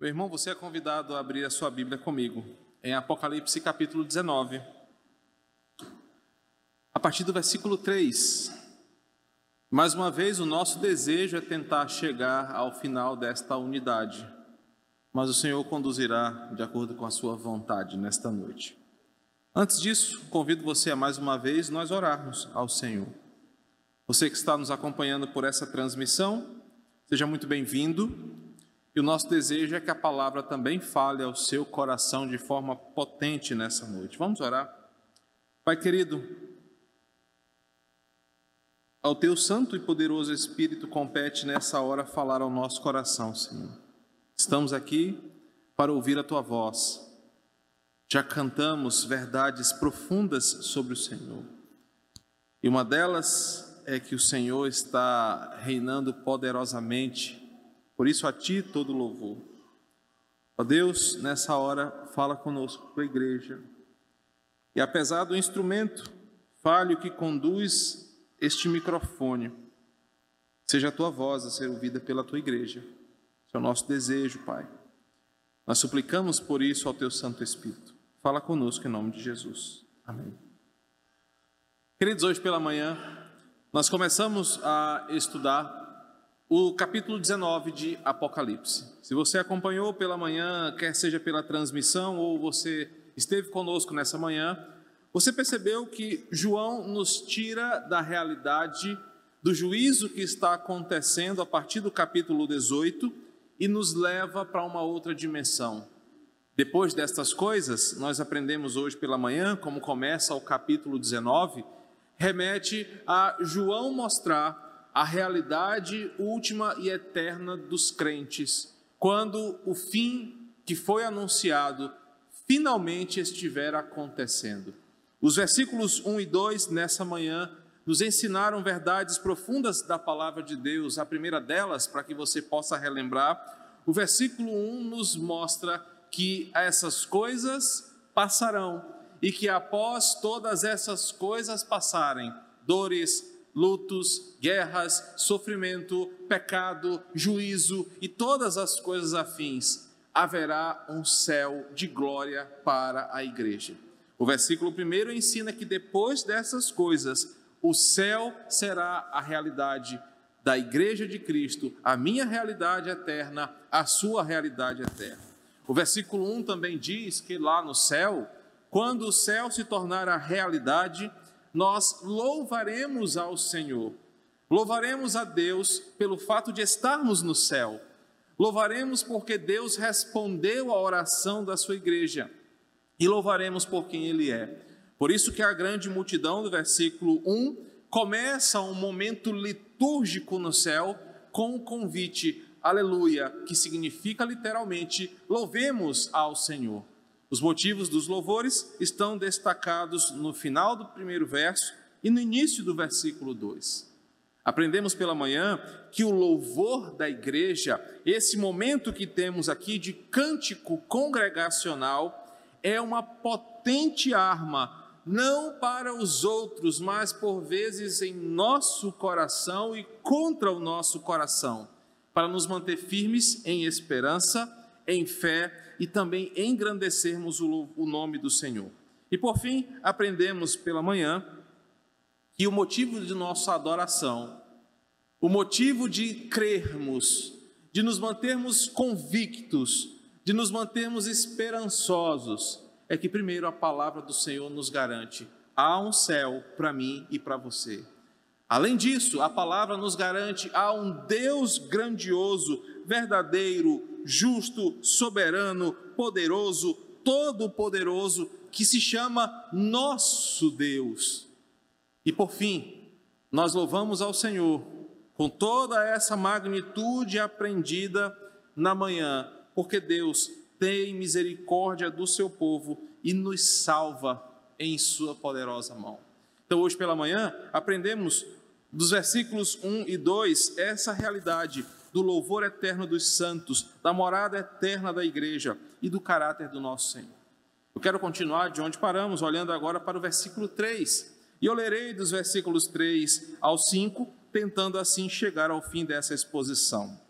Meu irmão, você é convidado a abrir a sua Bíblia comigo em Apocalipse capítulo 19. A partir do versículo 3. Mais uma vez, o nosso desejo é tentar chegar ao final desta unidade, mas o Senhor conduzirá de acordo com a sua vontade nesta noite. Antes disso, convido você a mais uma vez nós orarmos ao Senhor. Você que está nos acompanhando por essa transmissão, seja muito bem-vindo. E o nosso desejo é que a palavra também fale ao seu coração de forma potente nessa noite. Vamos orar. Pai querido, ao teu santo e poderoso Espírito compete nessa hora falar ao nosso coração, Senhor. Estamos aqui para ouvir a tua voz. Já cantamos verdades profundas sobre o Senhor. E uma delas é que o Senhor está reinando poderosamente por isso a ti todo louvor. Ó Deus, nessa hora fala conosco com a igreja. E apesar do instrumento falho que conduz este microfone, seja a tua voz a ser ouvida pela tua igreja. Esse é o nosso desejo, Pai. Nós suplicamos por isso ao teu Santo Espírito. Fala conosco em nome de Jesus. Amém. Queridos, hoje pela manhã nós começamos a estudar o capítulo 19 de Apocalipse. Se você acompanhou pela manhã, quer seja pela transmissão ou você esteve conosco nessa manhã, você percebeu que João nos tira da realidade do juízo que está acontecendo a partir do capítulo 18 e nos leva para uma outra dimensão. Depois destas coisas, nós aprendemos hoje pela manhã, como começa o capítulo 19, remete a João mostrar a realidade última e eterna dos crentes, quando o fim que foi anunciado finalmente estiver acontecendo. Os versículos 1 e 2 nessa manhã nos ensinaram verdades profundas da palavra de Deus. A primeira delas, para que você possa relembrar, o versículo 1 nos mostra que essas coisas passarão e que após todas essas coisas passarem, dores, lutos, guerras, sofrimento, pecado, juízo e todas as coisas afins, haverá um céu de glória para a igreja. O versículo primeiro ensina que depois dessas coisas, o céu será a realidade da igreja de Cristo, a minha realidade eterna, a sua realidade eterna. O versículo 1 também diz que lá no céu, quando o céu se tornar a realidade, nós louvaremos ao Senhor. Louvaremos a Deus pelo fato de estarmos no céu. Louvaremos porque Deus respondeu à oração da sua igreja. E louvaremos por quem Ele é. Por isso que a grande multidão do versículo 1 começa um momento litúrgico no céu com o convite, aleluia, que significa literalmente louvemos ao Senhor. Os motivos dos louvores estão destacados no final do primeiro verso e no início do versículo 2. Aprendemos pela manhã que o louvor da igreja, esse momento que temos aqui de cântico congregacional, é uma potente arma, não para os outros, mas por vezes em nosso coração e contra o nosso coração, para nos manter firmes em esperança, em fé e também engrandecermos o, nome do Senhor. E por fim, aprendemos pela manhã que o motivo de nossa adoração, o motivo de crermos, de nos mantermos convictos, de nos mantermos esperançosos, é que primeiro a palavra do Senhor nos garante: há um céu para mim e para você. Além disso, a palavra nos garante há um Deus grandioso, verdadeiro, justo, soberano, poderoso, todo-poderoso, que se chama nosso Deus. E por fim, nós louvamos ao Senhor com toda essa magnitude aprendida na manhã, porque Deus tem misericórdia do seu povo e nos salva em sua poderosa mão. Então, hoje pela manhã, aprendemos dos versículos 1 e 2 essa realidade do louvor eterno dos santos, da morada eterna da igreja e do caráter do nosso Senhor. Eu quero continuar de onde paramos, olhando agora para o versículo 3. E eu lerei dos versículos 3 ao 5, tentando assim chegar ao fim dessa exposição.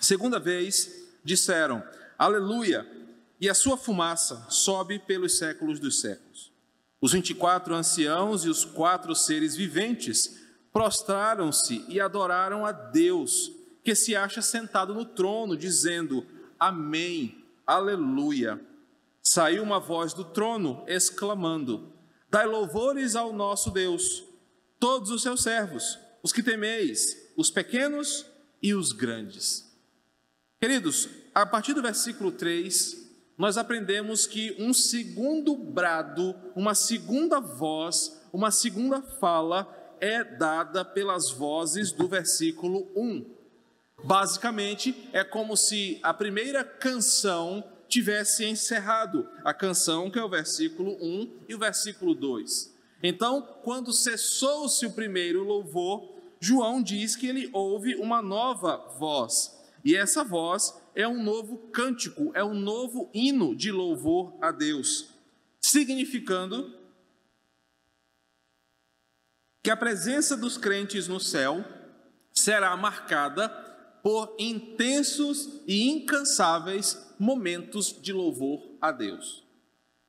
Segunda vez, disseram: Aleluia! E a sua fumaça sobe pelos séculos dos séculos. Os vinte e quatro anciãos e os quatro seres viventes prostraram-se e adoraram a Deus, que se acha sentado no trono, dizendo: Amém, Aleluia. Saiu uma voz do trono exclamando: Dai louvores ao nosso Deus, todos os seus servos, os que temeis, os pequenos e os grandes. Queridos, a partir do versículo 3, nós aprendemos que um segundo brado, uma segunda voz, uma segunda fala é dada pelas vozes do versículo 1. Basicamente, é como se a primeira canção tivesse encerrado, a canção que é o versículo 1 e o versículo 2. Então, quando cessou-se o primeiro louvor, João diz que ele ouve uma nova voz. E essa voz é um novo cântico, é um novo hino de louvor a Deus, significando que a presença dos crentes no céu será marcada por intensos e incansáveis momentos de louvor a Deus.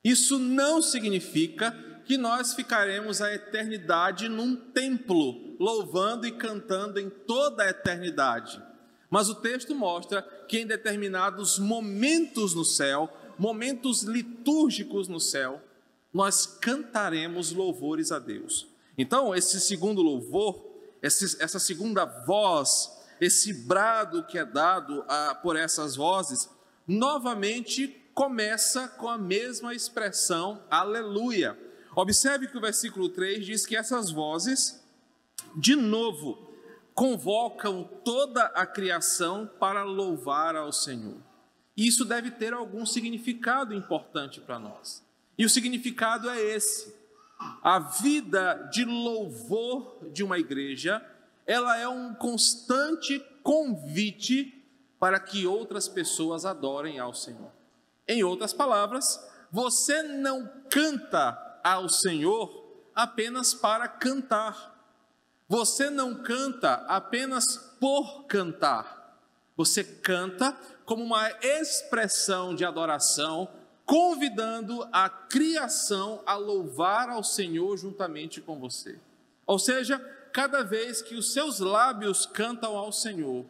Isso não significa que nós ficaremos a eternidade num templo, louvando e cantando em toda a eternidade. Mas o texto mostra que em determinados momentos no céu, momentos litúrgicos no céu, nós cantaremos louvores a Deus. Então, esse segundo louvor, essa segunda voz, esse brado que é dado a, por essas vozes, novamente começa com a mesma expressão, aleluia. Observe que o versículo 3 diz que essas vozes, de novo, convocam toda a criação para louvar ao Senhor. E isso deve ter algum significado importante para nós. E o significado é esse: a vida de louvor de uma igreja, ela é um constante convite para que outras pessoas adorem ao Senhor. Em outras palavras, você não canta ao Senhor apenas para cantar. Você não canta apenas por cantar. Você canta como uma expressão de adoração, convidando a criação a louvar ao Senhor juntamente com você. Ou seja, cada vez que os seus lábios cantam ao Senhor,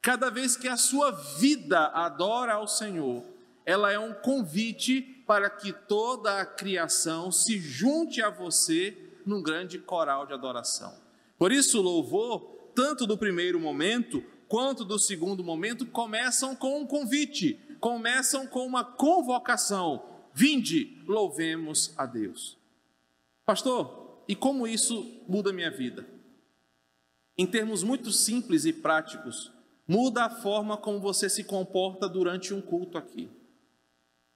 cada vez que a sua vida adora ao Senhor, ela é um convite para que toda a criação se junte a você num grande coral de adoração. Por isso, o louvor, tanto do primeiro momento quanto do segundo momento, começam com um convite, começam com uma convocação. Vinde, louvemos a Deus. Pastor, e como isso muda minha vida? Em termos muito simples e práticos, muda a forma como você se comporta durante um culto aqui.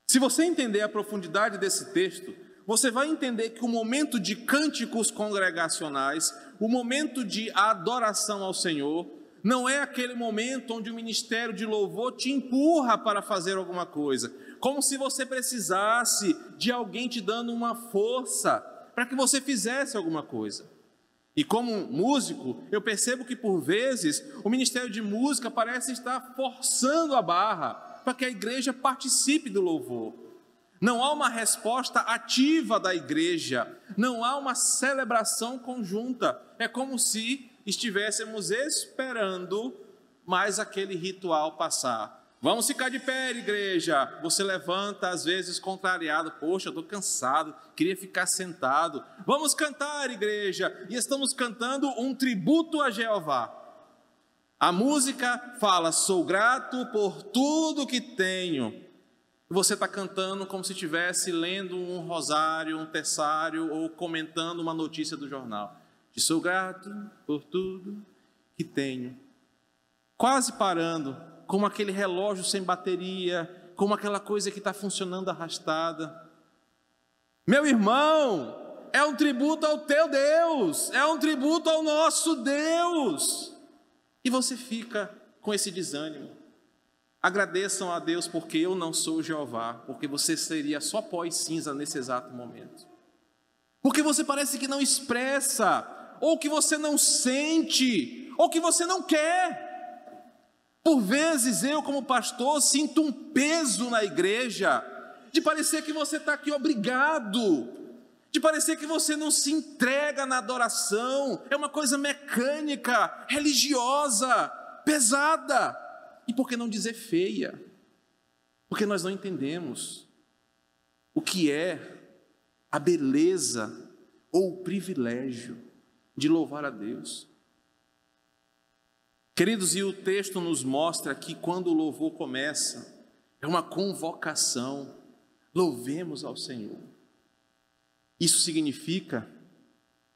Se você entender a profundidade desse texto, você vai entender que o momento de cânticos congregacionais, o momento de adoração ao Senhor, não é aquele momento onde o ministério de louvor te empurra para fazer alguma coisa, como se você precisasse de alguém te dando uma força para que você fizesse alguma coisa. E como músico, eu percebo que por vezes o ministério de música parece estar forçando a barra para que a igreja participe do louvor. Não há uma resposta ativa da igreja, não há uma celebração conjunta. É como se estivéssemos esperando mais aquele ritual passar. Vamos ficar de pé, igreja. Você levanta, às vezes contrariado. Poxa, estou cansado, queria ficar sentado. Vamos cantar, igreja. E estamos cantando um tributo a Jeová. A música fala: Sou grato por tudo que tenho você está cantando como se estivesse lendo um rosário, um terçário ou comentando uma notícia do jornal. Te sou grato por tudo que tenho. Quase parando, como aquele relógio sem bateria, como aquela coisa que está funcionando arrastada. Meu irmão, é um tributo ao teu Deus, é um tributo ao nosso Deus. E você fica com esse desânimo. Agradeçam a Deus porque eu não sou Jeová, porque você seria só pó e cinza nesse exato momento. Porque você parece que não expressa, ou que você não sente, ou que você não quer. Por vezes eu, como pastor, sinto um peso na igreja, de parecer que você está aqui obrigado, de parecer que você não se entrega na adoração, é uma coisa mecânica, religiosa, pesada, e por que não dizer feia? Porque nós não entendemos o que é a beleza ou o privilégio de louvar a Deus. Queridos, e o texto nos mostra que quando o louvor começa, é uma convocação, louvemos ao Senhor. Isso significa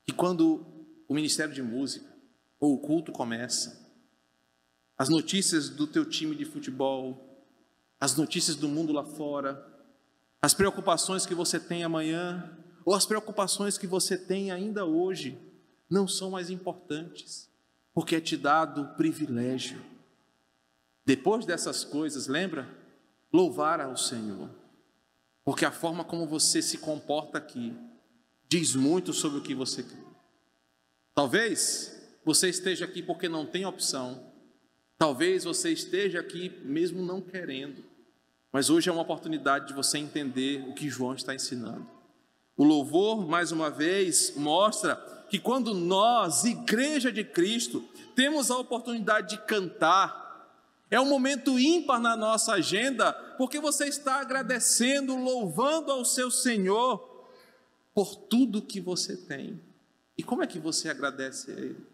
que quando o ministério de música ou o culto começa, as notícias do teu time de futebol, as notícias do mundo lá fora, as preocupações que você tem amanhã, ou as preocupações que você tem ainda hoje, não são mais importantes porque é te dado o privilégio. Depois dessas coisas, lembra? Louvar ao Senhor, porque a forma como você se comporta aqui diz muito sobre o que você quer. Talvez você esteja aqui porque não tem opção, talvez você esteja aqui mesmo não querendo, mas hoje é uma oportunidade de você entender o que João está ensinando. O louvor, mais uma vez, mostra que quando nós, igreja de Cristo, temos a oportunidade de cantar, é um momento ímpar na nossa agenda, porque você está agradecendo, louvando ao seu Senhor por tudo que você tem. E como é que você agradece a Ele?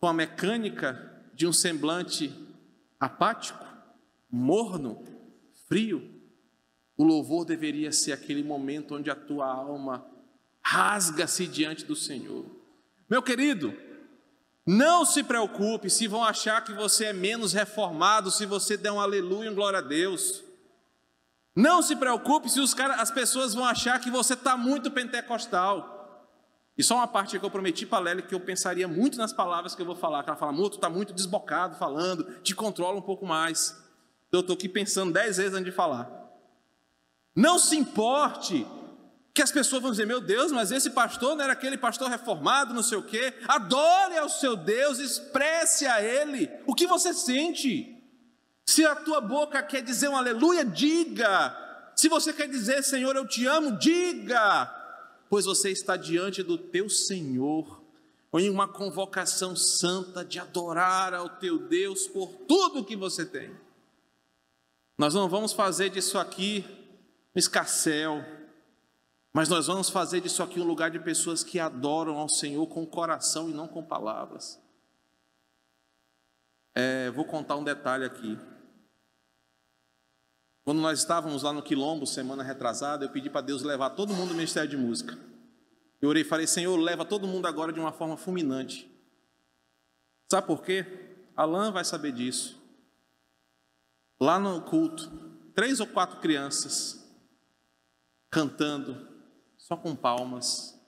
Com a mecânica de um semblante apático, morno, frio? O louvor deveria ser aquele momento onde a tua alma rasga-se diante do Senhor. Meu querido, não se preocupe se vão achar que você é menos reformado se você der um aleluia e um glória a Deus. Não se preocupe se os cara, as pessoas vão achar que você está muito pentecostal. E só uma parte que eu prometi para a Lely que eu pensaria muito nas palavras que eu vou falar. Que ela fala, muito, está muito desbocado falando, te controla um pouco mais. Eu estou aqui pensando dez vezes antes de falar. Não se importe que as pessoas vão dizer: meu Deus, mas esse pastor não era aquele pastor reformado, não sei o quê. Adore ao seu Deus, expresse a Ele o que você sente. Se a tua boca quer dizer um aleluia, diga. Se você quer dizer, Senhor, eu te amo, diga. Pois você está diante do teu Senhor, em uma convocação santa de adorar ao teu Deus por tudo que você tem. Nós não vamos fazer disso aqui um escarcel mas nós vamos fazer disso aqui um lugar de pessoas que adoram ao Senhor com coração e não com palavras. É, vou contar um detalhe aqui. Quando nós estávamos lá no Quilombo, semana retrasada, eu pedi para Deus levar todo mundo no Ministério de Música. Eu orei e falei, Senhor, leva todo mundo agora de uma forma fulminante. Sabe por quê? Alain vai saber disso. Lá no culto, três ou quatro crianças cantando, só com palmas,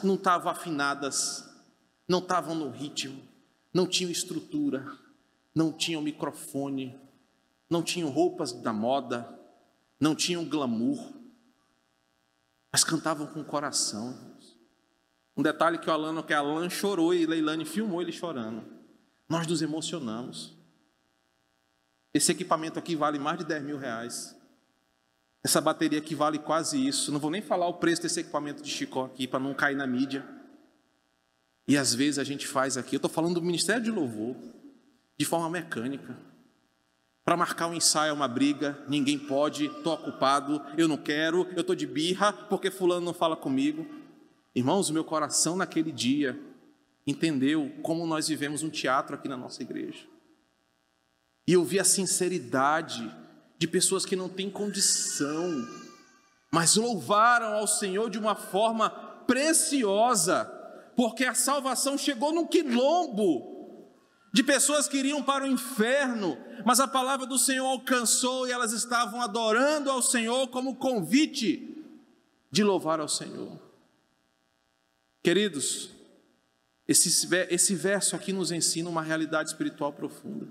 não estavam afinadas, não estavam no ritmo, não tinham estrutura, não tinham microfone, não tinham roupas da moda, não tinham glamour, mas cantavam com coração. Um detalhe que o Alan, que Alan chorou e Leilane filmou ele chorando. Nós nos emocionamos. Esse equipamento aqui vale mais de 10 mil reais. Essa bateria que vale quase isso. Não vou nem falar o preço desse equipamento de Chicó aqui para não cair na mídia. E às vezes a gente faz aqui, eu estou falando do Ministério de Louvor, de forma mecânica. Para marcar um ensaio uma briga, ninguém pode, estou ocupado, eu não quero, eu estou de birra, porque fulano não fala comigo. Irmãos, o meu coração naquele dia entendeu como nós vivemos um teatro aqui na nossa igreja. E eu vi a sinceridade de pessoas que não têm condição, mas louvaram ao Senhor de uma forma preciosa, porque a salvação chegou num quilombo de pessoas que iriam para o inferno, mas a palavra do Senhor alcançou e elas estavam adorando ao Senhor como convite de louvar ao Senhor. Queridos, esse, esse verso aqui nos ensina uma realidade espiritual profunda.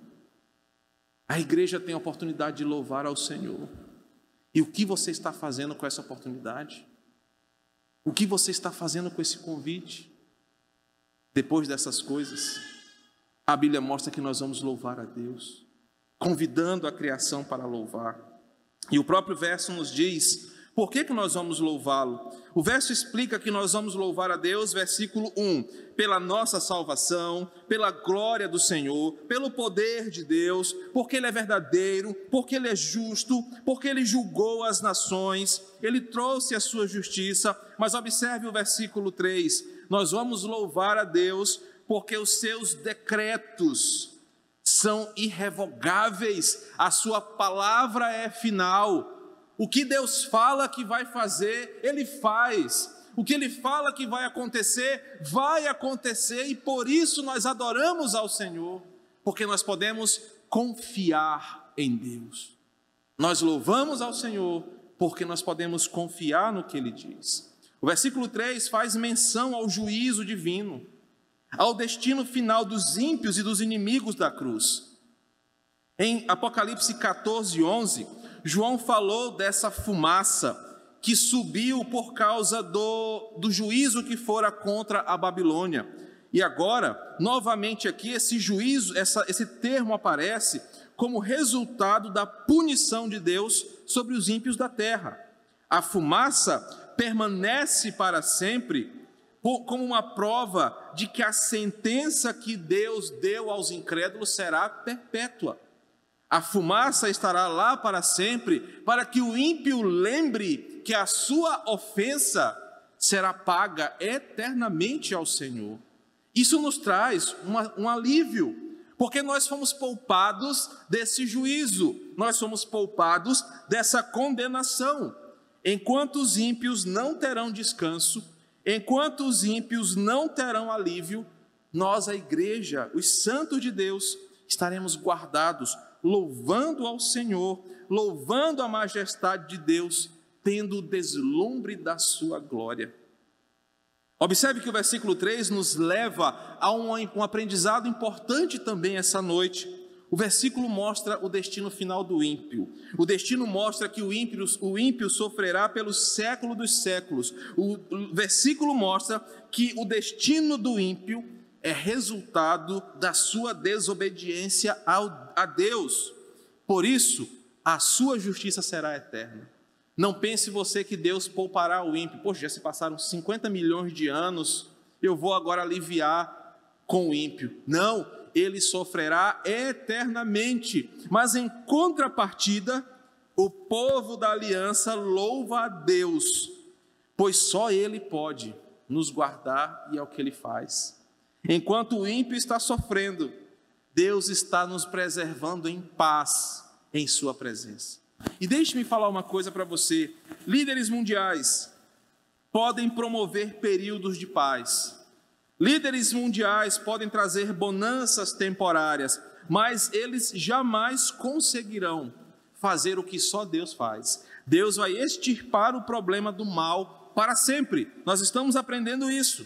A igreja tem a oportunidade de louvar ao Senhor. E o que você está fazendo com essa oportunidade? O que você está fazendo com esse convite? Depois dessas coisas, a Bíblia mostra que nós vamos louvar a Deus, convidando a criação para louvar. E o próprio verso nos diz por que, que nós vamos louvá-lo? O verso explica que nós vamos louvar a Deus, versículo 1, pela nossa salvação, pela glória do Senhor, pelo poder de Deus, porque Ele é verdadeiro, porque Ele é justo, porque Ele julgou as nações, Ele trouxe a sua justiça. Mas observe o versículo 3: nós vamos louvar a Deus porque os seus decretos são irrevogáveis, a sua palavra é final. O que Deus fala que vai fazer, Ele faz. O que Ele fala que vai acontecer, vai acontecer, e por isso nós adoramos ao Senhor, porque nós podemos confiar em Deus. Nós louvamos ao Senhor, porque nós podemos confiar no que Ele diz. O versículo 3 faz menção ao juízo divino, ao destino final dos ímpios e dos inimigos da cruz. Em Apocalipse 14, 11, João falou dessa fumaça que subiu por causa do, do juízo que fora contra a Babilônia. E agora, novamente aqui, esse juízo, essa, esse termo aparece como resultado da punição de Deus sobre os ímpios da terra. A fumaça permanece para sempre como uma prova de que a sentença que Deus deu aos incrédulos será perpétua. A fumaça estará lá para sempre, para que o ímpio lembre que a sua ofensa será paga eternamente ao Senhor. Isso nos traz uma, um alívio, porque nós fomos poupados desse juízo, nós fomos poupados dessa condenação. Enquanto os ímpios não terão descanso, enquanto os ímpios não terão alívio, nós, a igreja, os santos de Deus, estaremos guardados louvando ao Senhor, louvando a majestade de Deus, tendo o deslumbre da sua glória. Observe que o versículo 3 nos leva a um, aprendizado importante também essa noite. O versículo mostra o destino final do ímpio. O destino mostra que o ímpio, o ímpio sofrerá pelo século dos séculos. O versículo mostra que o destino do ímpio é resultado da sua desobediência ao, a Deus. Por isso, a sua justiça será eterna. Não pense você que Deus poupará o ímpio. Poxa, já se passaram 50 milhões de anos, eu vou agora aliviar com o ímpio. Não, ele sofrerá eternamente. Mas em contrapartida, o povo da aliança louva a Deus, pois só Ele pode nos guardar e é o que Ele faz. Enquanto o ímpio está sofrendo, Deus está nos preservando em paz em Sua presença. E deixe-me falar uma coisa para você: líderes mundiais podem promover períodos de paz, líderes mundiais podem trazer bonanças temporárias, mas eles jamais conseguirão fazer o que só Deus faz. Deus vai extirpar o problema do mal para sempre. Nós estamos aprendendo isso.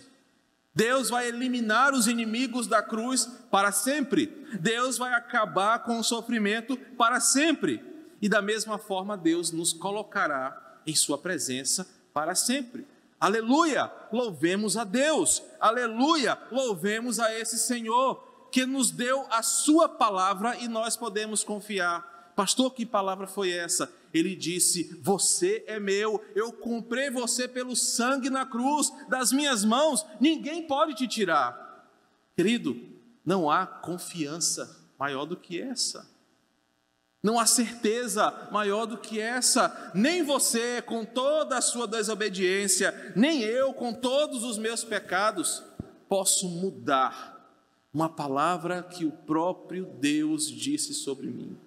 Deus vai eliminar os inimigos da cruz para sempre. Deus vai acabar com o sofrimento para sempre. E da mesma forma, Deus nos colocará em Sua presença para sempre. Aleluia! Louvemos a Deus. Aleluia! Louvemos a esse Senhor que nos deu a Sua palavra e nós podemos confiar. Pastor, que palavra foi essa? Ele disse: Você é meu, eu comprei você pelo sangue na cruz, das minhas mãos, ninguém pode te tirar. Querido, não há confiança maior do que essa. Não há certeza maior do que essa. Nem você, com toda a sua desobediência, nem eu, com todos os meus pecados, posso mudar uma palavra que o próprio Deus disse sobre mim.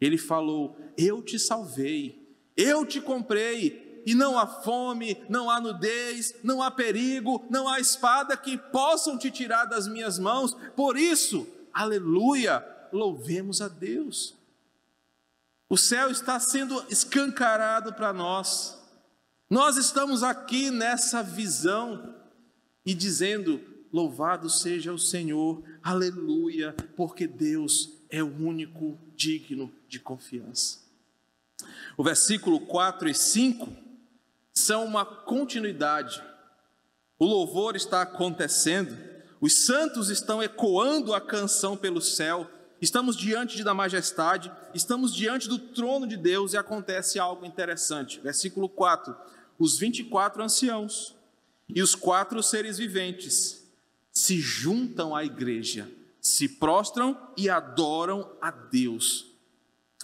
Ele falou: Eu te salvei, eu te comprei, e não há fome, não há nudez, não há perigo, não há espada que possam te tirar das minhas mãos. Por isso, aleluia, louvemos a Deus. O céu está sendo escancarado para nós. Nós estamos aqui nessa visão e dizendo: Louvado seja o Senhor, aleluia, porque Deus é o único digno de confiança. O versículo 4 e 5 são uma continuidade. O louvor está acontecendo, Os santos estão ecoando a canção pelo céu. Estamos diante da majestade, estamos diante do trono de Deus e acontece algo interessante. Versículo 4: Os 24 anciãos e os quatro seres viventes se juntam à igreja, se prostram e adoram a Deus.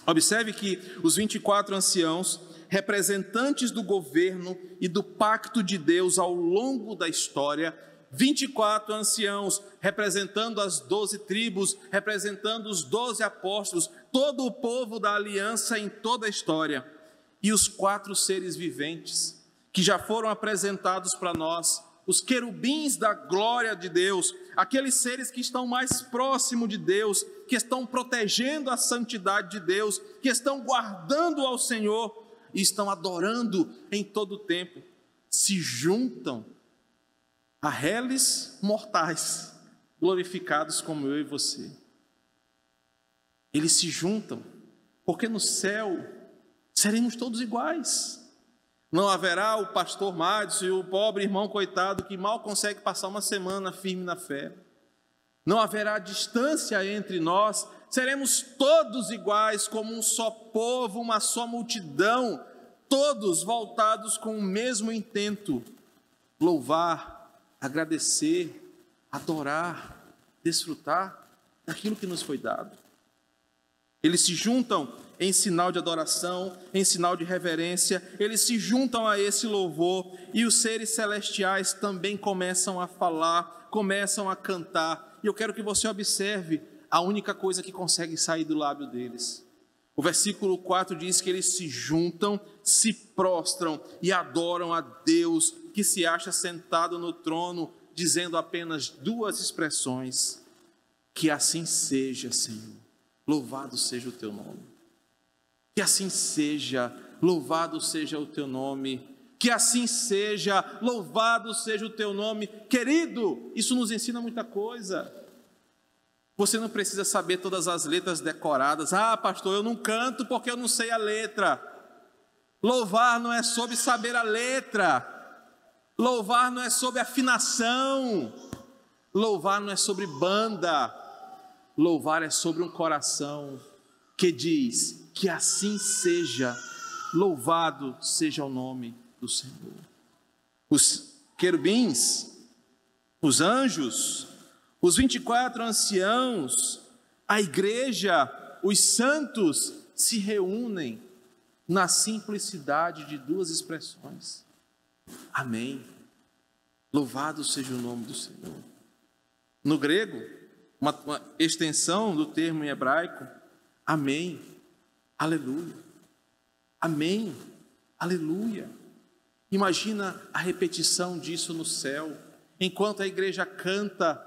Observe que os 24 anciãos, representantes do governo e do pacto de Deus ao longo da história, 24 anciãos representando as doze tribos, representando os doze apóstolos, todo o povo da aliança em toda a história, e os quatro seres viventes que já foram apresentados para nós, os querubins da glória de Deus, aqueles seres que estão mais próximo de Deus, que estão protegendo a santidade de Deus, que estão guardando ao Senhor e estão adorando em todo o tempo, se juntam a réis mortais, glorificados como eu e você. Eles se juntam, porque no céu seremos todos iguais. Não haverá o pastor Mádcio e o pobre irmão coitado que mal consegue passar uma semana firme na fé. Não haverá distância entre nós, seremos todos iguais, como um só povo, uma só multidão, todos voltados com o mesmo intento: louvar, agradecer, adorar, desfrutar daquilo que nos foi dado. Eles se juntam em sinal de adoração, em sinal de reverência, eles se juntam a esse louvor e os seres celestiais também começam a falar, começam a cantar. E eu quero que você observe a única coisa que consegue sair do lábio deles. O versículo 4 diz que eles se juntam, se prostram e adoram a Deus que se acha sentado no trono, dizendo apenas duas expressões: Que assim seja, Senhor. Louvado seja o teu nome. Que assim seja, louvado seja o teu nome. Que assim seja, louvado seja o teu nome. Querido, isso nos ensina muita coisa. Você não precisa saber todas as letras decoradas. Ah, pastor, eu não canto porque eu não sei a letra. Louvar não é sobre saber a letra. Louvar não é sobre afinação. Louvar não é sobre banda. Louvar é sobre um coração que diz: que assim seja, louvado seja o nome do Senhor. Os querubins, os anjos, os 24 anciãos, a igreja, os santos se reúnem na simplicidade de duas expressões. Amém. Louvado seja o nome do Senhor. No grego, uma, uma extensão do termo em hebraico, Amém Aleluia. Amém. Aleluia. Imagina a repetição disso no céu. Enquanto a igreja canta,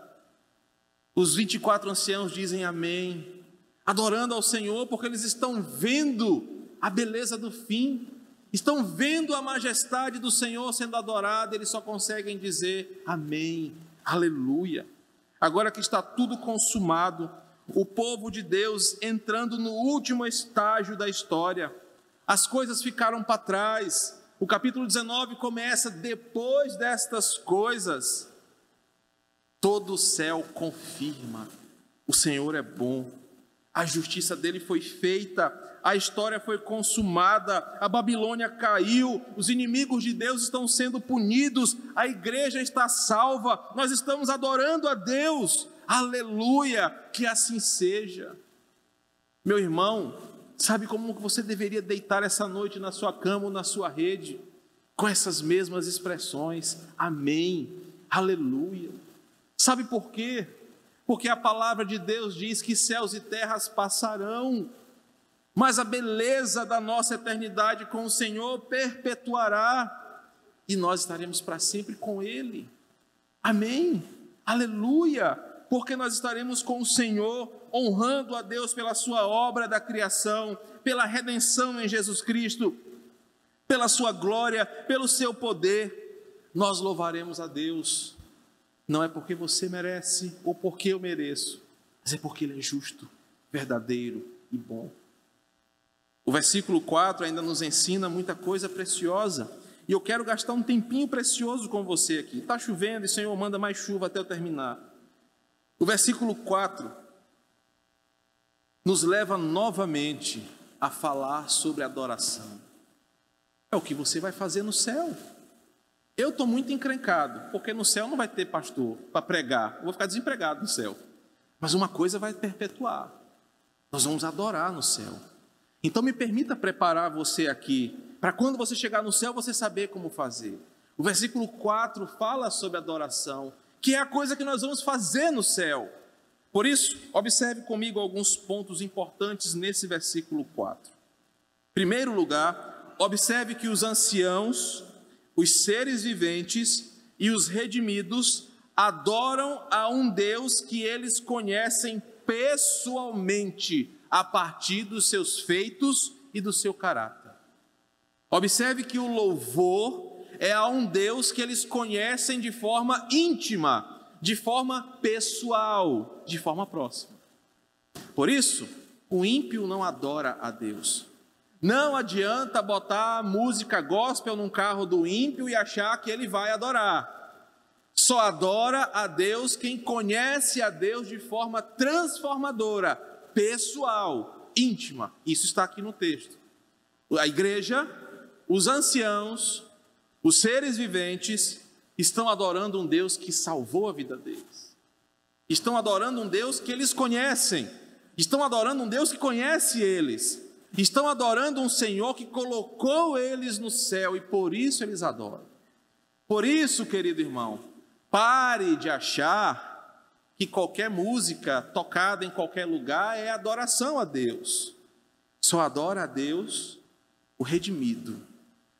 os 24 anciãos dizem amém, adorando ao Senhor, porque eles estão vendo a beleza do fim, estão vendo a majestade do Senhor sendo adorada, eles só conseguem dizer amém, aleluia. Agora que está tudo consumado, o povo de Deus entrando no último estágio da história. As coisas ficaram para trás. O capítulo 19 começa depois destas coisas. Todo o céu confirma: o Senhor é bom, a justiça dele foi feita, a história foi consumada, a Babilônia caiu, os inimigos de Deus estão sendo punidos, a igreja está salva, nós estamos adorando a Deus, Aleluia, que assim seja. Meu irmão, sabe como você deveria deitar essa noite na sua cama ou na sua rede? Com essas mesmas expressões. Amém. Aleluia. Sabe por quê? Porque a palavra de Deus diz que céus e terras passarão, mas a beleza da nossa eternidade com o Senhor perpetuará e nós estaremos para sempre com Ele. Amém. Aleluia porque nós estaremos com o Senhor, honrando a Deus pela sua obra da criação, pela redenção em Jesus Cristo, pela sua glória, pelo seu poder. Nós louvaremos a Deus, não é porque você merece ou porque eu mereço, mas é porque Ele é justo, verdadeiro e bom. O versículo 4 ainda nos ensina muita coisa preciosa. E eu quero gastar um tempinho precioso com você aqui. Está chovendo e o Senhor manda mais chuva até eu terminar. O versículo 4 nos leva novamente a falar sobre adoração. É o que você vai fazer no céu. Eu estou muito encrencado, porque no céu não vai ter pastor para pregar. Eu vou ficar desempregado no céu. Mas uma coisa vai perpetuar. Nós vamos adorar no céu. Então me permita preparar você aqui, para quando você chegar no céu você saber como fazer. O versículo 4 fala sobre adoração, que é a coisa que nós vamos fazer no céu. Por isso, observe comigo alguns pontos importantes nesse versículo 4. Em primeiro lugar, observe que os anciãos os seres viventes e os redimidos adoram a um Deus que eles conhecem pessoalmente, a partir dos seus feitos e do seu caráter. Observe que o louvor é a um Deus que eles conhecem de forma íntima, de forma pessoal, de forma próxima. Por isso, o ímpio não adora a Deus, não adianta botar música gospel num carro do ímpio e achar que ele vai adorar. Só adora a Deus quem conhece a Deus de forma transformadora, pessoal, íntima. Isso está aqui no texto. A igreja, os anciãos, os seres viventes estão adorando um Deus que salvou a vida deles. Estão adorando um Deus que eles conhecem. Estão adorando um Deus que conhece eles. Estão adorando um Senhor que colocou eles no céu e por isso eles adoram. Por isso, querido irmão, pare de achar que qualquer música tocada em qualquer lugar é adoração a Deus. Só adora a Deus o redimido.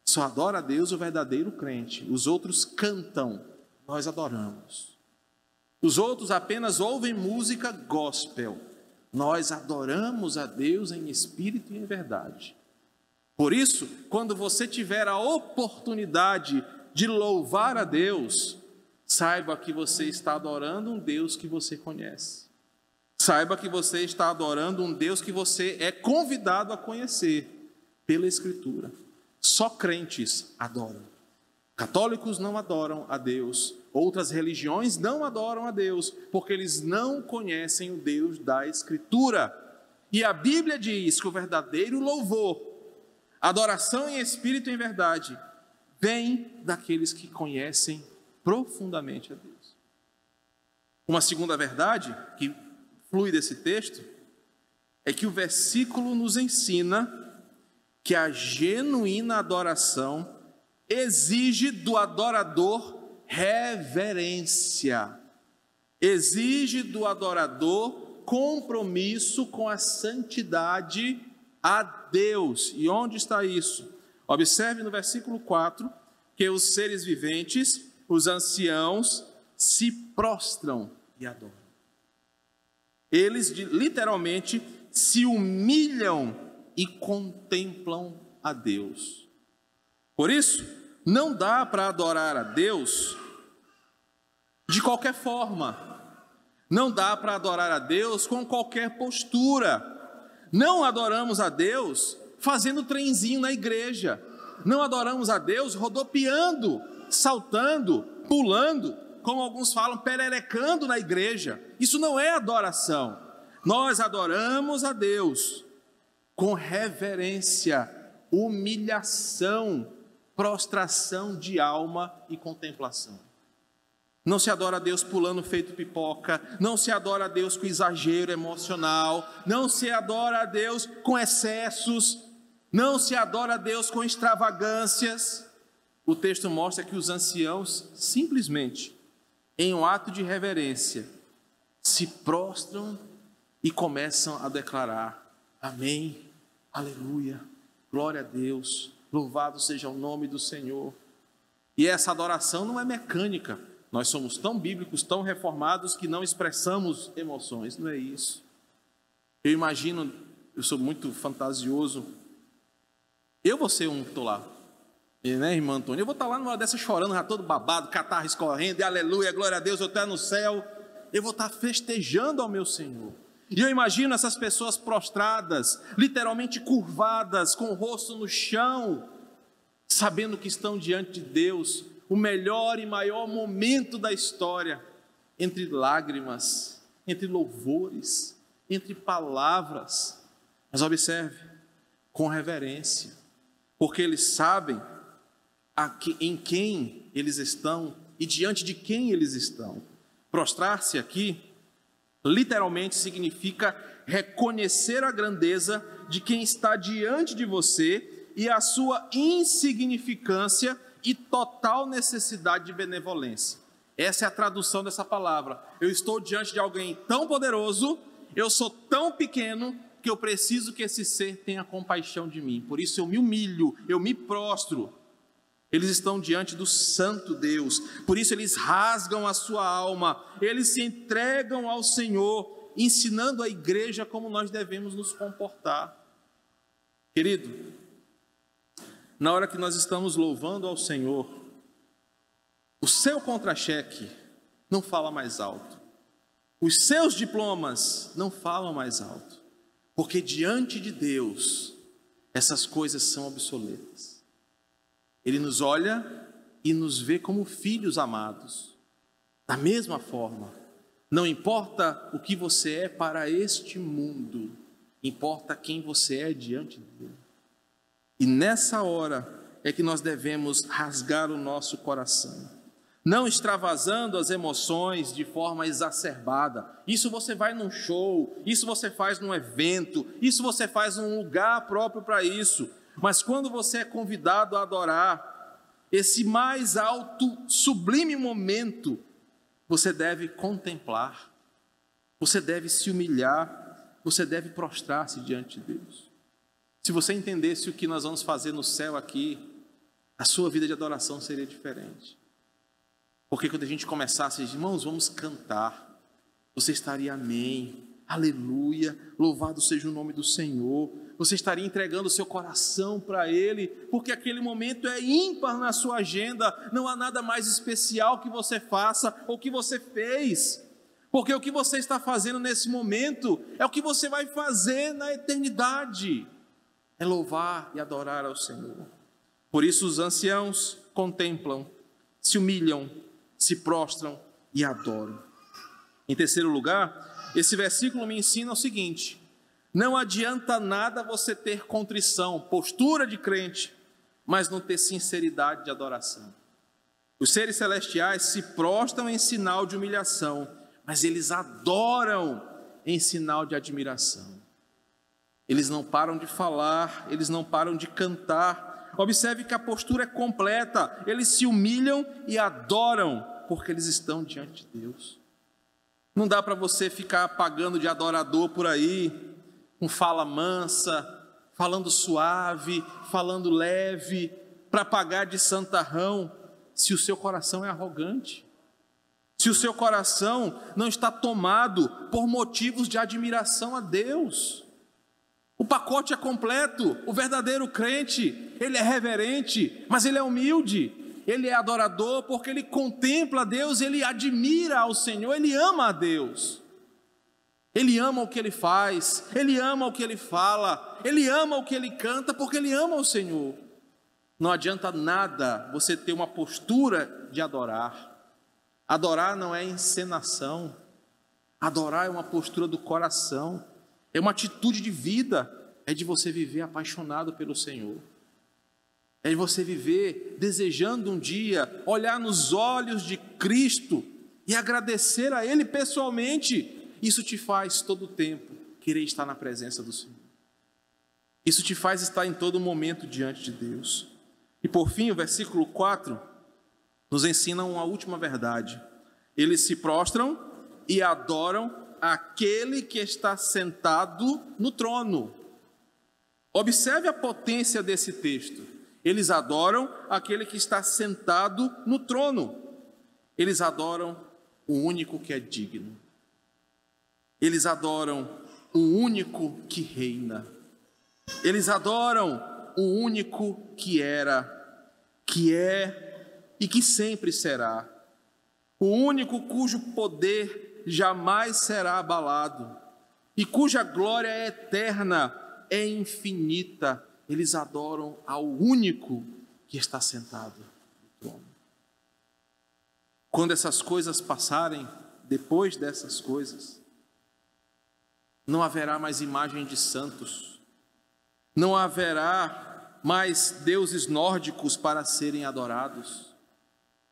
Só adora a Deus o verdadeiro crente. Os outros cantam, nós adoramos. Os outros apenas ouvem música gospel nós adoramos a Deus em espírito e em verdade. Por isso, quando você tiver a oportunidade de louvar a Deus, saiba que você está adorando um Deus que você conhece. Saiba que você está adorando um Deus que você é convidado a conhecer pela Escritura. Só crentes adoram. Católicos não adoram a Deus, outras religiões não adoram a Deus, porque eles não conhecem o Deus da Escritura. E a Bíblia diz que o verdadeiro louvor, adoração em espírito e em verdade, vem daqueles que conhecem profundamente a Deus. Uma segunda verdade que flui desse texto é que o versículo nos ensina que a genuína adoração exige do adorador reverência, exige do adorador compromisso com a santidade a Deus. E onde está isso? Observe no versículo 4 que os seres viventes, os anciãos, se prostram e adoram. Eles literalmente se humilham e contemplam a Deus. Por isso, não dá para adorar a Deus de qualquer forma. Não dá para adorar a Deus com qualquer postura. Não adoramos a Deus fazendo trenzinho na igreja. Não adoramos a Deus rodopiando, saltando, pulando, como alguns falam, pererecando na igreja. Isso não é adoração. Nós adoramos a Deus com reverência, humilhação, prostração de alma e contemplação. Não se adora a Deus pulando feito pipoca, não se adora a Deus com exagero emocional, não se adora a Deus com excessos, não se adora a Deus com extravagâncias. O texto mostra que os anciãos simplesmente, em um ato de reverência, se prostram e começam a declarar: Amém, Aleluia, glória a Deus, Louvado seja o nome do Senhor. E essa adoração não é mecânica. Nós somos tão bíblicos, tão reformados que não expressamos emoções, não é isso. Eu imagino, eu sou muito fantasioso. Eu vou ser um estou lá, e, né, irmã Antônia? Eu vou estar lá numa dessa chorando, já todo babado, catarro escorrendo, e aleluia, glória a Deus, eu estou no céu. Eu vou estar festejando ao meu Senhor. E eu imagino essas pessoas prostradas, literalmente curvadas, com o rosto no chão, sabendo que estão diante de Deus, o melhor e maior momento da história, entre lágrimas, entre louvores, entre palavras. Mas observe, com reverência, porque eles sabem em quem eles estão e diante de quem eles estão. Prostrar-se aqui, literalmente significa reconhecer a grandeza de quem está diante de você e a sua insignificância e total necessidade de benevolência. Essa é a tradução dessa palavra. Eu estou diante de alguém tão poderoso, eu sou tão pequeno que eu preciso que esse ser tenha compaixão de mim. Por isso eu me humilho, eu me prostro. Eles estão diante do Santo Deus, por isso eles rasgam a sua alma, eles se entregam ao Senhor, ensinando a igreja como nós devemos nos comportar. Querido, na hora que nós estamos louvando ao Senhor, o seu contra-cheque não fala mais alto, os seus diplomas não falam mais alto, porque diante de Deus essas coisas são obsoletas. Ele nos olha e nos vê como filhos amados. Da mesma forma, não importa o que você é para este mundo, importa quem você é diante dele. E nessa hora é que nós devemos rasgar o nosso coração, não extravasando as emoções de forma exacerbada. Isso você vai num show, isso você faz num evento, isso você faz num lugar próprio para isso. Mas quando você é convidado a adorar esse mais alto, sublime momento, você deve contemplar, você deve se humilhar, você deve prostrar-se diante de Deus. Se você entendesse o que nós vamos fazer no céu aqui, a sua vida de adoração seria diferente. Porque quando a gente começasse, irmãos, vamos cantar, você estaria amém, aleluia, louvado seja o nome do Senhor, você estaria entregando o seu coração para Ele, porque aquele momento é ímpar na sua agenda, não há nada mais especial que você faça ou que você fez, porque o que você está fazendo nesse momento é o que você vai fazer na eternidade é louvar e adorar ao Senhor. Por isso, os anciãos contemplam, se humilham, se prostram e adoram. Em terceiro lugar, esse versículo me ensina o seguinte: não adianta nada você ter contrição, postura de crente, mas não ter sinceridade de adoração. Os seres celestiais se prostram em sinal de humilhação, mas eles adoram em sinal de admiração. Eles não param de falar, eles não param de cantar. Observe que a postura é completa, eles se humilham e adoram, porque eles estão diante de Deus. Não dá para você ficar pagando de adorador por aí, com fala mansa, falando suave, falando leve, para pagar de santarrão, se o seu coração é arrogante, se o seu coração não está tomado por motivos de admiração a Deus. O pacote é completo, o verdadeiro crente, ele é reverente, mas ele é humilde, ele é adorador porque ele contempla Deus, ele admira ao Senhor, ele ama a Deus. Ele ama o que ele faz, ele ama o que ele fala, ele ama o que ele canta, porque ele ama o Senhor. Não adianta nada você ter uma postura de adorar. Adorar não é encenação, adorar é uma postura do coração, é uma atitude de vida, é de você viver apaixonado pelo Senhor. É de você viver desejando um dia olhar nos olhos de Cristo e agradecer a Ele pessoalmente isso te faz todo o tempo querer estar na presença do Senhor. Isso te faz estar em todo momento diante de Deus. E por fim, o versículo 4 nos ensina uma última verdade. Eles se prostram e adoram aquele que está sentado no trono. Observe a potência desse texto. Eles adoram aquele que está sentado no trono. Eles adoram o único que é digno. Eles adoram o único que reina. Eles adoram o único que era, que é e que sempre será. O único cujo poder jamais será abalado e cuja glória é eterna, é infinita. Eles adoram ao único que está sentado no trono. Quando essas coisas passarem, depois dessas coisas, não haverá mais imagem de santos, não haverá mais deuses nórdicos para serem adorados,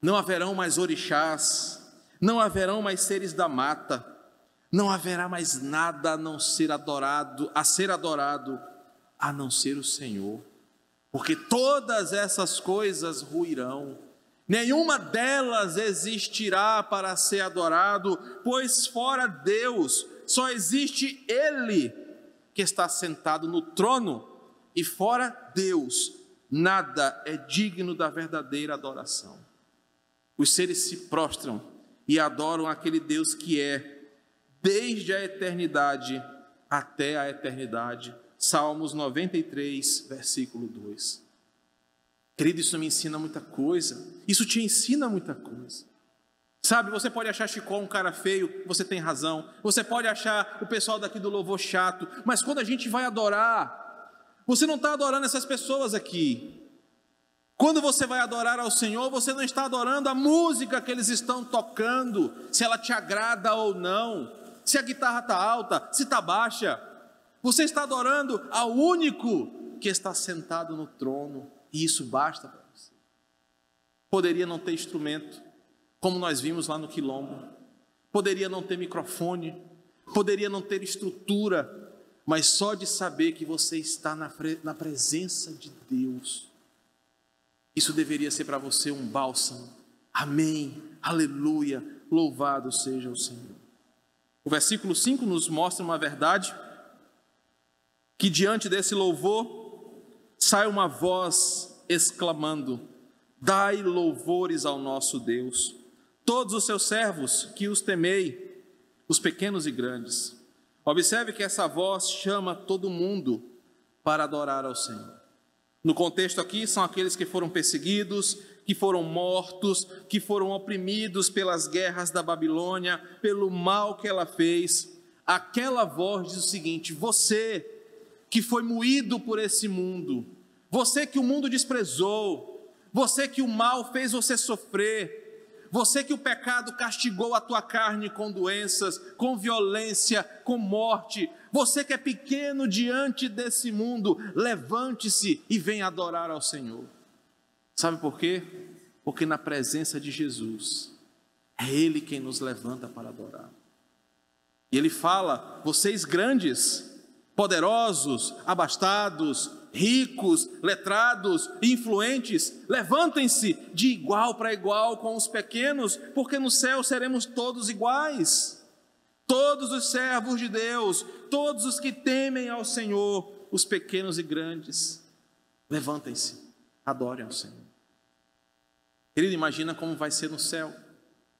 não haverão mais orixás, não haverão mais seres da mata, não haverá mais nada a não ser adorado, a ser adorado, a não ser o Senhor, porque todas essas coisas ruirão, nenhuma delas existirá para ser adorado, pois fora Deus só existe Ele que está sentado no trono, e fora Deus, nada é digno da verdadeira adoração. Os seres se prostram e adoram aquele Deus que é, desde a eternidade até a eternidade. Salmos 93, versículo 2. Querido, isso me ensina muita coisa. Isso te ensina muita coisa. Sabe, você pode achar Chicó um cara feio, você tem razão. Você pode achar o pessoal daqui do louvor chato, mas quando a gente vai adorar, você não está adorando essas pessoas aqui. Quando você vai adorar ao Senhor, você não está adorando a música que eles estão tocando, se ela te agrada ou não, se a guitarra está alta, se está baixa. Você está adorando ao único que está sentado no trono, e isso basta para você. Poderia não ter instrumento, como nós vimos lá no Quilombo, poderia não ter microfone, poderia não ter estrutura, mas só de saber que você está na, na presença de Deus isso deveria ser para você um bálsamo. Amém, aleluia, louvado seja o Senhor. O versículo 5 nos mostra uma verdade: que diante desse louvor sai uma voz exclamando: Dai louvores ao nosso Deus, todos os seus servos que os temei, os pequenos e grandes. Observe que essa voz chama todo mundo para adorar ao Senhor. No contexto aqui, são aqueles que foram perseguidos, que foram mortos, que foram oprimidos pelas guerras da Babilônia, pelo mal que ela fez. Aquela voz diz o seguinte: Você que foi moído por esse mundo, você que o mundo desprezou, você que o mal fez você sofrer, você que o pecado castigou a tua carne com doenças, com violência, com morte, você que é pequeno diante desse mundo, levante-se e venha adorar ao Senhor. Sabe por quê? Porque na presença de Jesus, é Ele quem nos levanta para adorar. E Ele fala: vocês grandes, poderosos, abastados, ricos, letrados, influentes, levantem-se de igual para igual com os pequenos, porque no céu seremos todos iguais. Todos os servos de Deus, todos os que temem ao Senhor, os pequenos e grandes, levantem-se, adorem ao Senhor. Querido, imagina como vai ser no céu.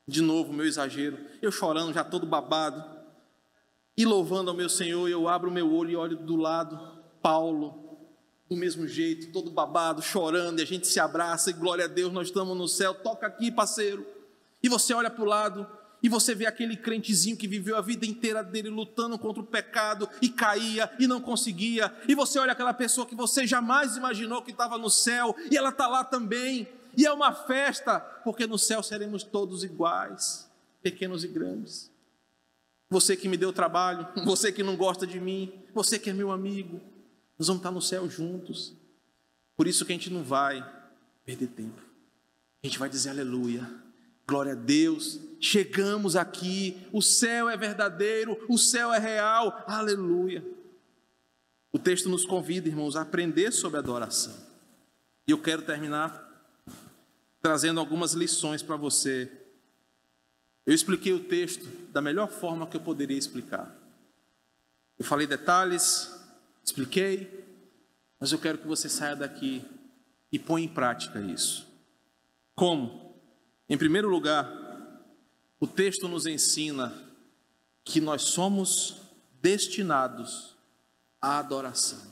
De novo, meu exagero, eu chorando, já todo babado, e louvando ao meu Senhor, eu abro meu olho e olho do lado, Paulo, do mesmo jeito, todo babado, chorando, e a gente se abraça e glória a Deus, nós estamos no céu, toca aqui, parceiro. E você olha para o lado e você vê aquele crentezinho que viveu a vida inteira dele lutando contra o pecado e caía e não conseguia. E você olha aquela pessoa que você jamais imaginou que estava no céu e ela está lá também. E é uma festa, porque no céu seremos todos iguais, pequenos e grandes. Você que me deu trabalho, você que não gosta de mim, você que é meu amigo, nós vamos estar no céu juntos. Por isso que a gente não vai perder tempo. A gente vai dizer aleluia. Glória a Deus. Chegamos aqui. O céu é verdadeiro, o céu é real. Aleluia. O texto nos convida, irmãos, a aprender sobre adoração. E eu quero terminar trazendo algumas lições para você. Eu expliquei o texto da melhor forma que eu poderia explicar. Eu falei detalhes, Expliquei, mas eu quero que você saia daqui e ponha em prática isso. Como? Em primeiro lugar, o texto nos ensina que nós somos destinados à adoração.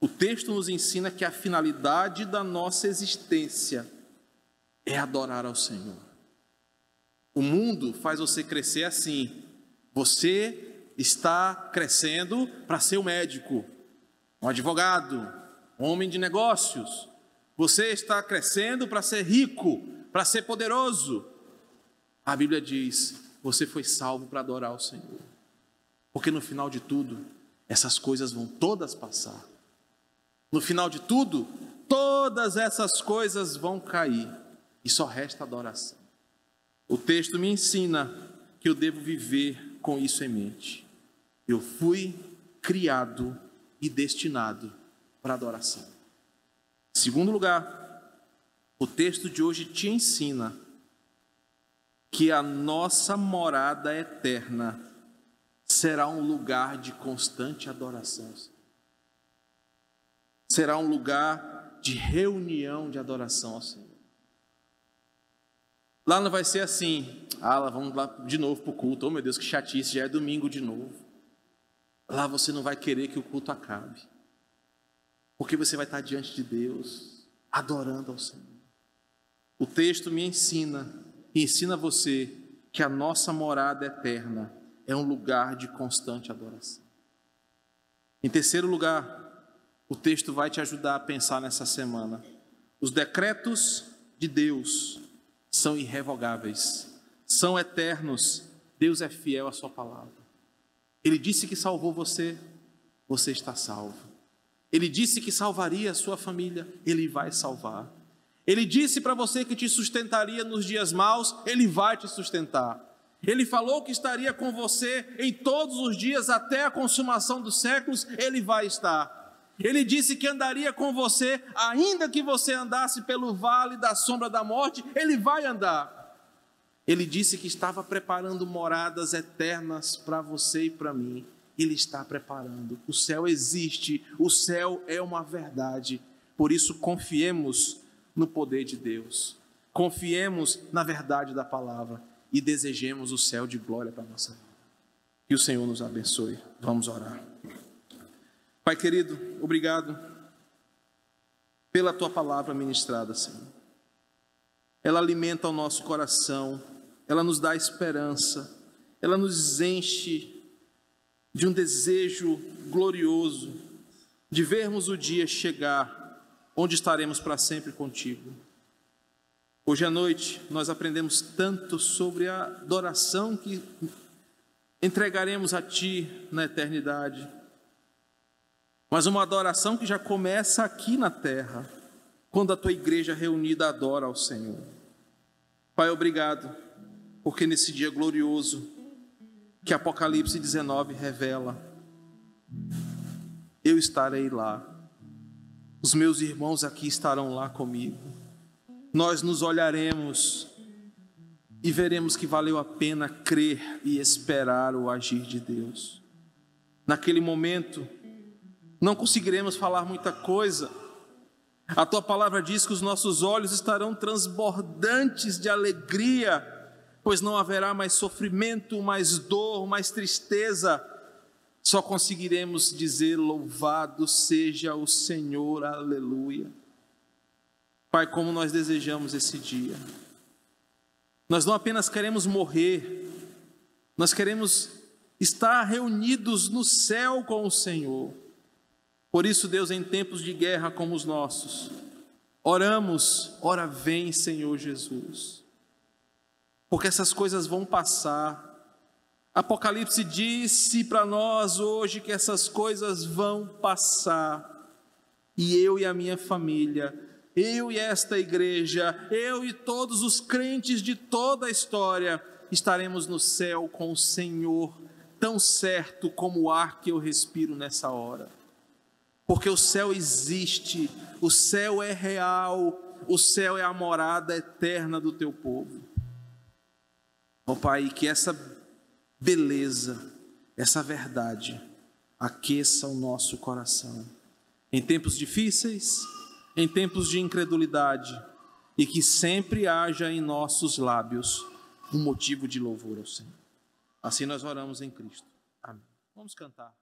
O texto nos ensina que a finalidade da nossa existência é adorar ao Senhor. O mundo faz você crescer assim. Você está crescendo para ser um médico, um advogado, um homem de negócios. Você está crescendo para ser rico, para ser poderoso. A Bíblia diz: você foi salvo para adorar o Senhor. Porque no final de tudo, essas coisas vão todas passar. No final de tudo, todas essas coisas vão cair e só resta adoração. O texto me ensina que eu devo viver com isso em mente. Eu fui criado e destinado para adoração. Segundo lugar, o texto de hoje te ensina que a nossa morada eterna será um lugar de constante adoração. Será um lugar de reunião de adoração ao Senhor. Lá não vai ser assim, ah, lá vamos lá de novo para o culto, oh meu Deus, que chatice, já é domingo de novo. Lá você não vai querer que o culto acabe, porque você vai estar diante de Deus, adorando ao Senhor. O texto me ensina, e ensina você, que a nossa morada eterna é um lugar de constante adoração. Em terceiro lugar, o texto vai te ajudar a pensar nessa semana. Os decretos de Deus são irrevogáveis, são eternos. Deus é fiel à Sua palavra. Ele disse que salvou você, você está salvo. Ele disse que salvaria a sua família, Ele vai salvar. Ele disse para você que te sustentaria nos dias maus, Ele vai te sustentar. Ele falou que estaria com você em todos os dias até a consumação dos séculos, ele vai estar. Ele disse que andaria com você, ainda que você andasse pelo vale da sombra da morte, ele vai andar. Ele disse que estava preparando moradas eternas para você e para mim. Ele está preparando. O céu existe, o céu é uma verdade. Por isso, confiemos no poder de Deus. Confiemos na verdade da palavra e desejemos o céu de glória para a nossa vida. Que o Senhor nos abençoe. Vamos orar. Pai querido, obrigado pela tua palavra ministrada, Senhor. Ela alimenta o nosso coração, ela nos dá esperança, ela nos enche de um desejo glorioso de vermos o dia chegar onde estaremos para sempre contigo. Hoje à noite nós aprendemos tanto sobre a adoração que entregaremos a Ti na eternidade, mas uma adoração que já começa aqui na terra, quando a Tua igreja reunida adora ao Senhor. Pai, obrigado, porque nesse dia glorioso que Apocalipse 19 revela, eu estarei lá, os meus irmãos aqui estarão lá comigo nós nos olharemos e veremos que valeu a pena crer e esperar o agir de Deus. Naquele momento, não conseguiremos falar muita coisa. A tua palavra diz que os nossos olhos estarão transbordantes de alegria, pois não haverá mais sofrimento, mais dor, mais tristeza. Só conseguiremos dizer: Louvado seja o Senhor, aleluia. Pai, como nós desejamos esse dia. Nós não apenas queremos morrer, nós queremos estar reunidos no céu com o Senhor. Por isso, Deus, em tempos de guerra como os nossos, oramos, ora vem, Senhor Jesus, porque essas coisas vão passar. Apocalipse disse para nós hoje que essas coisas vão passar, e eu e a minha família eu e esta igreja, eu e todos os crentes de toda a história, estaremos no céu com o Senhor, tão certo como o ar que eu respiro nessa hora. Porque o céu existe, o céu é real, o céu é a morada eterna do teu povo. Ó oh, Pai, que essa beleza, essa verdade, aqueça o nosso coração. Em tempos difíceis, em tempos de incredulidade e que sempre haja em nossos lábios um motivo de louvor ao Senhor. Assim nós oramos em Cristo. Amém. Vamos cantar.